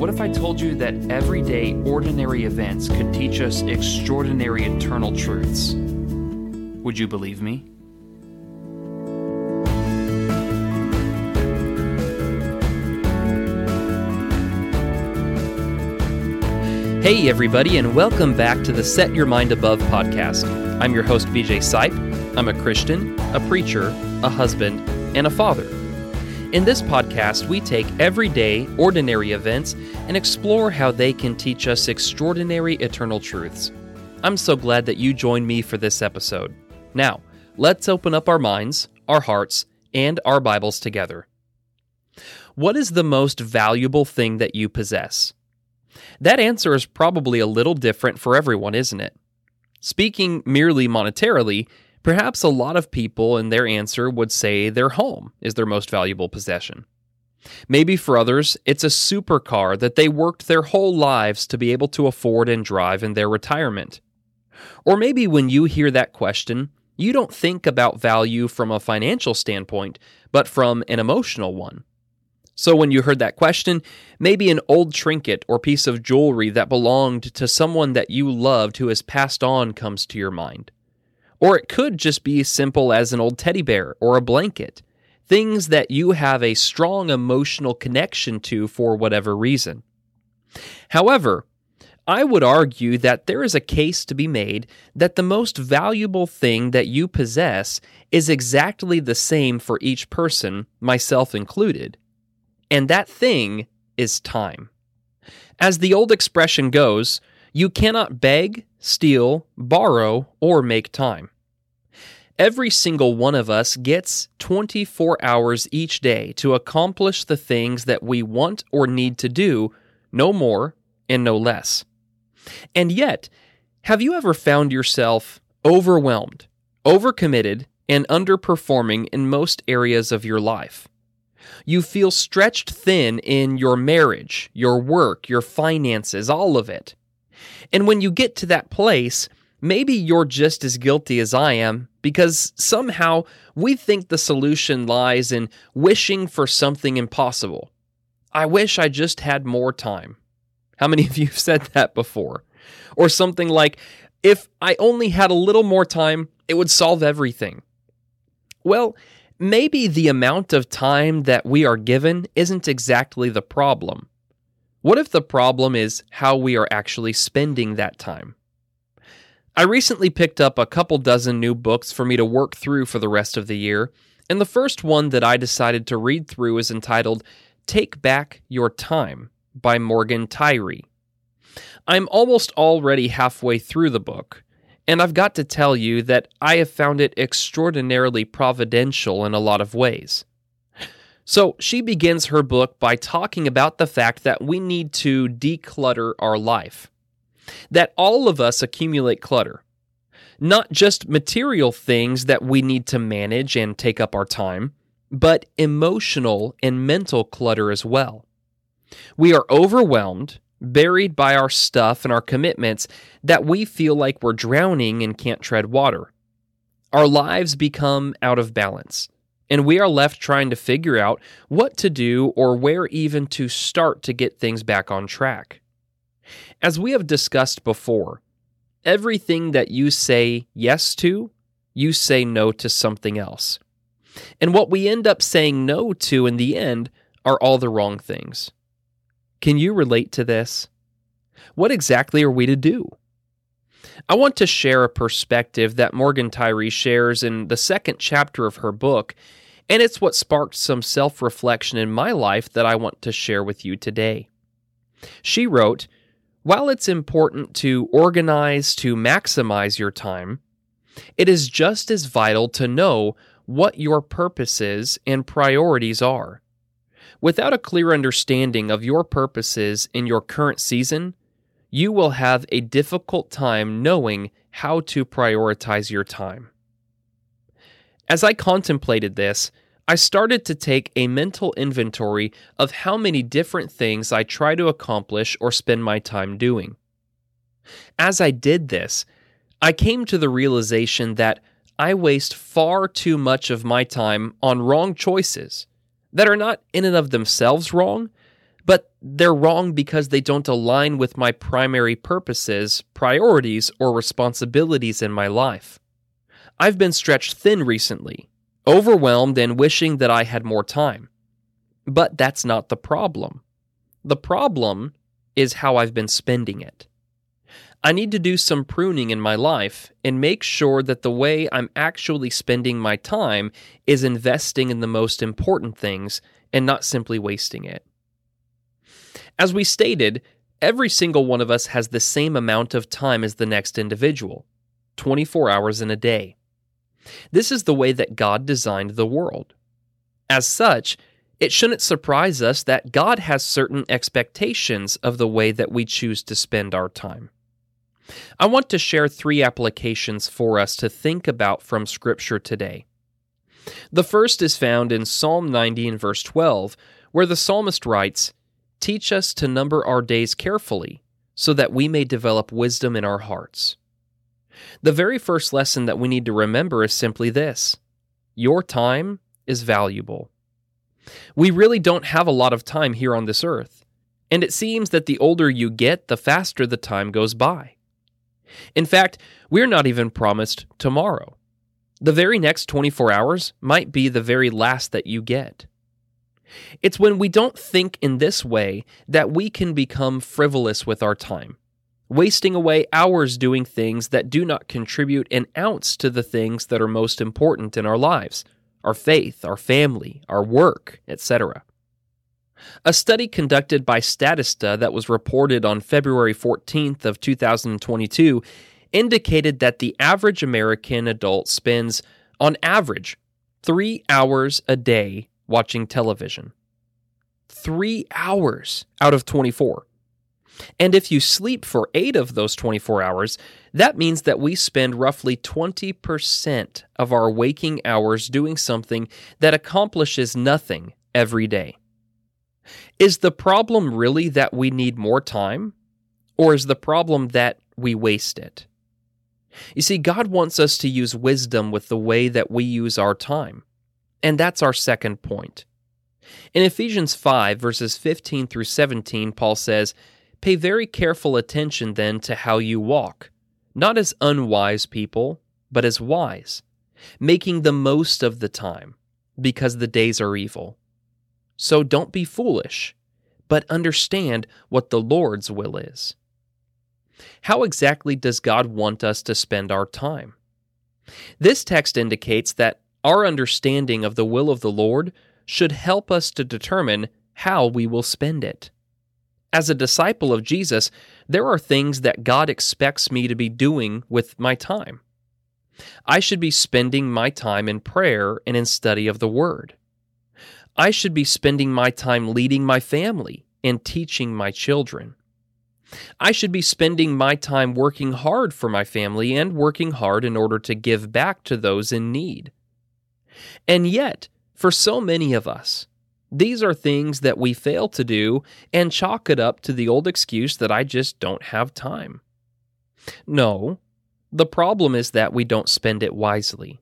what if I told you that everyday, ordinary events could teach us extraordinary eternal truths? Would you believe me? Hey, everybody, and welcome back to the Set Your Mind Above podcast. I'm your host, BJ Sipe. I'm a Christian, a preacher, a husband, and a father. In this podcast, we take everyday, ordinary events and explore how they can teach us extraordinary eternal truths. I'm so glad that you joined me for this episode. Now, let's open up our minds, our hearts, and our Bibles together. What is the most valuable thing that you possess? That answer is probably a little different for everyone, isn't it? Speaking merely monetarily, Perhaps a lot of people in their answer would say their home is their most valuable possession. Maybe for others, it's a supercar that they worked their whole lives to be able to afford and drive in their retirement. Or maybe when you hear that question, you don't think about value from a financial standpoint, but from an emotional one. So when you heard that question, maybe an old trinket or piece of jewelry that belonged to someone that you loved who has passed on comes to your mind. Or it could just be as simple as an old teddy bear or a blanket, things that you have a strong emotional connection to for whatever reason. However, I would argue that there is a case to be made that the most valuable thing that you possess is exactly the same for each person, myself included. And that thing is time. As the old expression goes, you cannot beg, steal, borrow, or make time. Every single one of us gets 24 hours each day to accomplish the things that we want or need to do, no more and no less. And yet, have you ever found yourself overwhelmed, overcommitted, and underperforming in most areas of your life? You feel stretched thin in your marriage, your work, your finances, all of it. And when you get to that place, maybe you're just as guilty as I am because somehow we think the solution lies in wishing for something impossible. I wish I just had more time. How many of you have said that before? Or something like, if I only had a little more time, it would solve everything. Well, maybe the amount of time that we are given isn't exactly the problem. What if the problem is how we are actually spending that time? I recently picked up a couple dozen new books for me to work through for the rest of the year, and the first one that I decided to read through is entitled Take Back Your Time by Morgan Tyree. I'm almost already halfway through the book, and I've got to tell you that I have found it extraordinarily providential in a lot of ways. So she begins her book by talking about the fact that we need to declutter our life, that all of us accumulate clutter, not just material things that we need to manage and take up our time, but emotional and mental clutter as well. We are overwhelmed, buried by our stuff and our commitments that we feel like we're drowning and can't tread water. Our lives become out of balance and we are left trying to figure out what to do or where even to start to get things back on track. As we have discussed before, everything that you say yes to, you say no to something else. And what we end up saying no to in the end are all the wrong things. Can you relate to this? What exactly are we to do? I want to share a perspective that Morgan Tyree shares in the second chapter of her book and it's what sparked some self reflection in my life that I want to share with you today. She wrote, While it's important to organize to maximize your time, it is just as vital to know what your purposes and priorities are. Without a clear understanding of your purposes in your current season, you will have a difficult time knowing how to prioritize your time. As I contemplated this, I started to take a mental inventory of how many different things I try to accomplish or spend my time doing. As I did this, I came to the realization that I waste far too much of my time on wrong choices that are not in and of themselves wrong, but they're wrong because they don't align with my primary purposes, priorities, or responsibilities in my life. I've been stretched thin recently, overwhelmed and wishing that I had more time. But that's not the problem. The problem is how I've been spending it. I need to do some pruning in my life and make sure that the way I'm actually spending my time is investing in the most important things and not simply wasting it. As we stated, every single one of us has the same amount of time as the next individual 24 hours in a day. This is the way that God designed the world. As such, it shouldn't surprise us that God has certain expectations of the way that we choose to spend our time. I want to share three applications for us to think about from Scripture today. The first is found in Psalm 90 and verse 12, where the psalmist writes, Teach us to number our days carefully, so that we may develop wisdom in our hearts. The very first lesson that we need to remember is simply this Your time is valuable. We really don't have a lot of time here on this earth, and it seems that the older you get, the faster the time goes by. In fact, we're not even promised tomorrow. The very next 24 hours might be the very last that you get. It's when we don't think in this way that we can become frivolous with our time, wasting away hours doing things that do not contribute an ounce to the things that are most important in our lives our faith, our family, our work, etc. A study conducted by Statista that was reported on February 14th of 2022 indicated that the average American adult spends on average 3 hours a day watching television. 3 hours out of 24. And if you sleep for 8 of those 24 hours, that means that we spend roughly 20% of our waking hours doing something that accomplishes nothing every day. Is the problem really that we need more time? Or is the problem that we waste it? You see, God wants us to use wisdom with the way that we use our time. And that's our second point. In Ephesians 5, verses 15 through 17, Paul says, Pay very careful attention then to how you walk, not as unwise people, but as wise, making the most of the time, because the days are evil. So don't be foolish, but understand what the Lord's will is. How exactly does God want us to spend our time? This text indicates that our understanding of the will of the Lord should help us to determine how we will spend it. As a disciple of Jesus, there are things that God expects me to be doing with my time. I should be spending my time in prayer and in study of the Word. I should be spending my time leading my family and teaching my children. I should be spending my time working hard for my family and working hard in order to give back to those in need. And yet, for so many of us, these are things that we fail to do and chalk it up to the old excuse that I just don't have time. No, the problem is that we don't spend it wisely.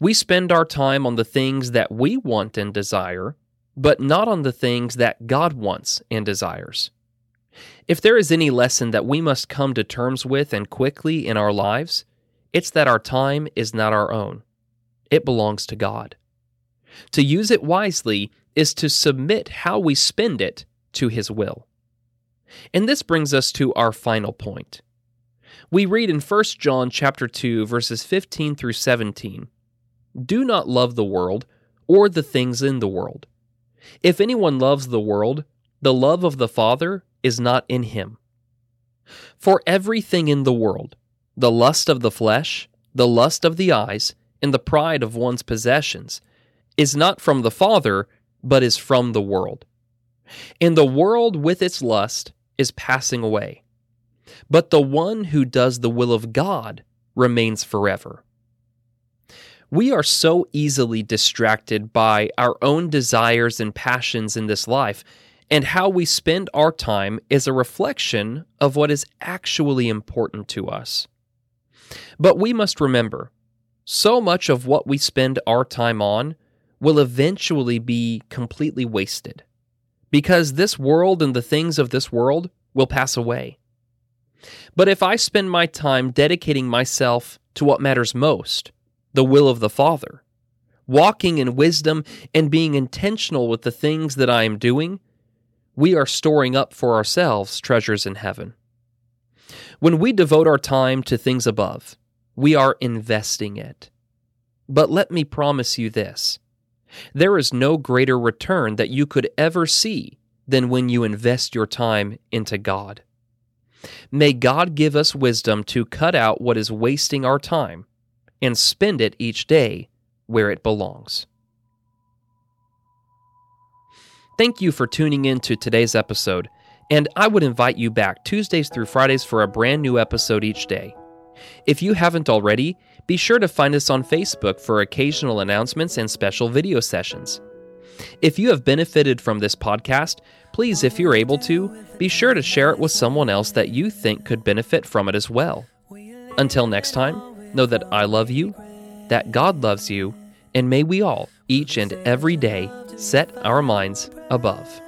We spend our time on the things that we want and desire, but not on the things that God wants and desires. If there is any lesson that we must come to terms with and quickly in our lives, it's that our time is not our own. It belongs to God. To use it wisely is to submit how we spend it to His will. And this brings us to our final point. We read in 1 John chapter 2 verses 15 through 17 do not love the world or the things in the world. If anyone loves the world, the love of the Father is not in him. For everything in the world, the lust of the flesh, the lust of the eyes, and the pride of one's possessions, is not from the Father, but is from the world. And the world with its lust is passing away, but the one who does the will of God remains forever. We are so easily distracted by our own desires and passions in this life, and how we spend our time is a reflection of what is actually important to us. But we must remember so much of what we spend our time on will eventually be completely wasted because this world and the things of this world will pass away. But if I spend my time dedicating myself to what matters most, the will of the Father, walking in wisdom and being intentional with the things that I am doing, we are storing up for ourselves treasures in heaven. When we devote our time to things above, we are investing it. But let me promise you this there is no greater return that you could ever see than when you invest your time into God. May God give us wisdom to cut out what is wasting our time and spend it each day where it belongs. Thank you for tuning in to today's episode, and I would invite you back Tuesdays through Fridays for a brand new episode each day. If you haven't already, be sure to find us on Facebook for occasional announcements and special video sessions. If you have benefited from this podcast, please, if you're able to, be sure to share it with someone else that you think could benefit from it as well. Until next time, know that I love you, that God loves you, and may we all, each and every day, set our minds above.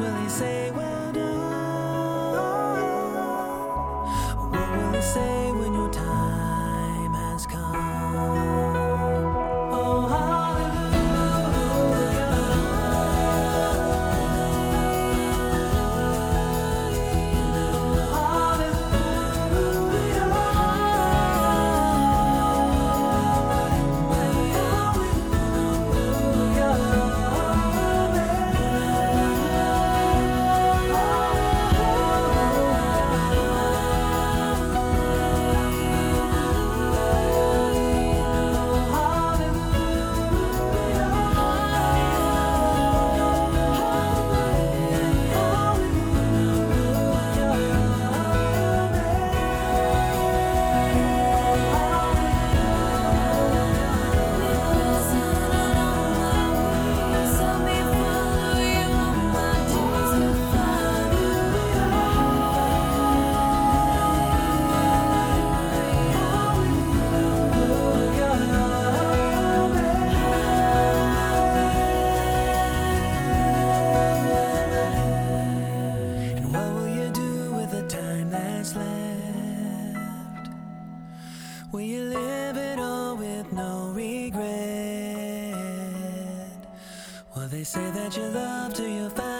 will he say? They say that you love to your family.